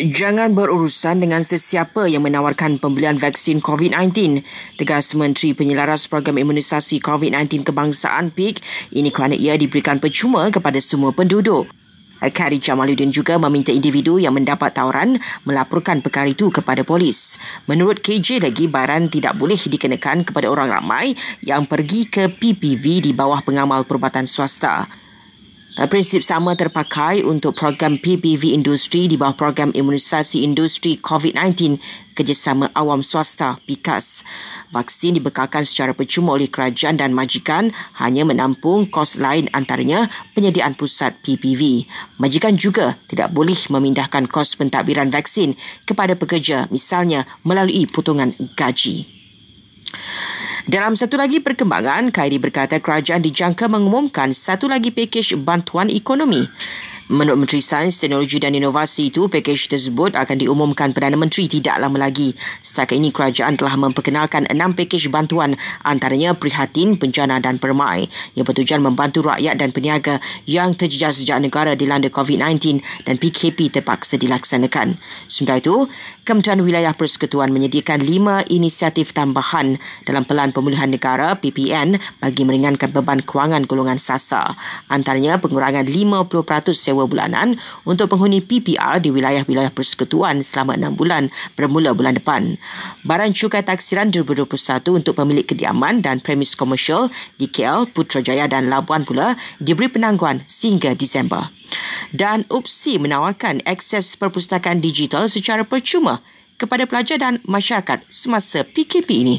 Jangan berurusan dengan sesiapa yang menawarkan pembelian vaksin COVID-19. Tegas Menteri Penyelaras Program Imunisasi COVID-19 Kebangsaan PIK, ini kerana ia diberikan percuma kepada semua penduduk. Kari Jamaluddin juga meminta individu yang mendapat tawaran melaporkan perkara itu kepada polis. Menurut KJ lagi, baran tidak boleh dikenakan kepada orang ramai yang pergi ke PPV di bawah pengamal perubatan swasta. Uh, prinsip sama terpakai untuk program PPV industri di bawah program imunisasi industri COVID-19 kerjasama awam swasta PIKAS. Vaksin dibekalkan secara percuma oleh kerajaan dan majikan hanya menampung kos lain antaranya penyediaan pusat PPV. Majikan juga tidak boleh memindahkan kos pentadbiran vaksin kepada pekerja misalnya melalui potongan gaji. Dalam satu lagi perkembangan, Kairi berkata kerajaan dijangka mengumumkan satu lagi pakej bantuan ekonomi. Menurut Menteri Sains, Teknologi dan Inovasi itu, pakej tersebut akan diumumkan Perdana Menteri tidak lama lagi. Setakat ini, kerajaan telah memperkenalkan enam pakej bantuan antaranya prihatin, bencana dan permai yang bertujuan membantu rakyat dan peniaga yang terjejas sejak negara dilanda COVID-19 dan PKP terpaksa dilaksanakan. Sementara itu, Kementerian Wilayah Persekutuan menyediakan lima inisiatif tambahan dalam Pelan Pemulihan Negara PPN bagi meringankan beban kewangan golongan sasa. Antaranya pengurangan 50% sewa bulanan untuk penghuni PPR di wilayah-wilayah persekutuan selama enam bulan bermula bulan depan. Baran cukai taksiran 2021 untuk pemilik kediaman dan premis komersial di KL, Putrajaya dan Labuan pula diberi penangguhan sehingga Disember dan UPSI menawarkan akses perpustakaan digital secara percuma kepada pelajar dan masyarakat semasa PKP ini.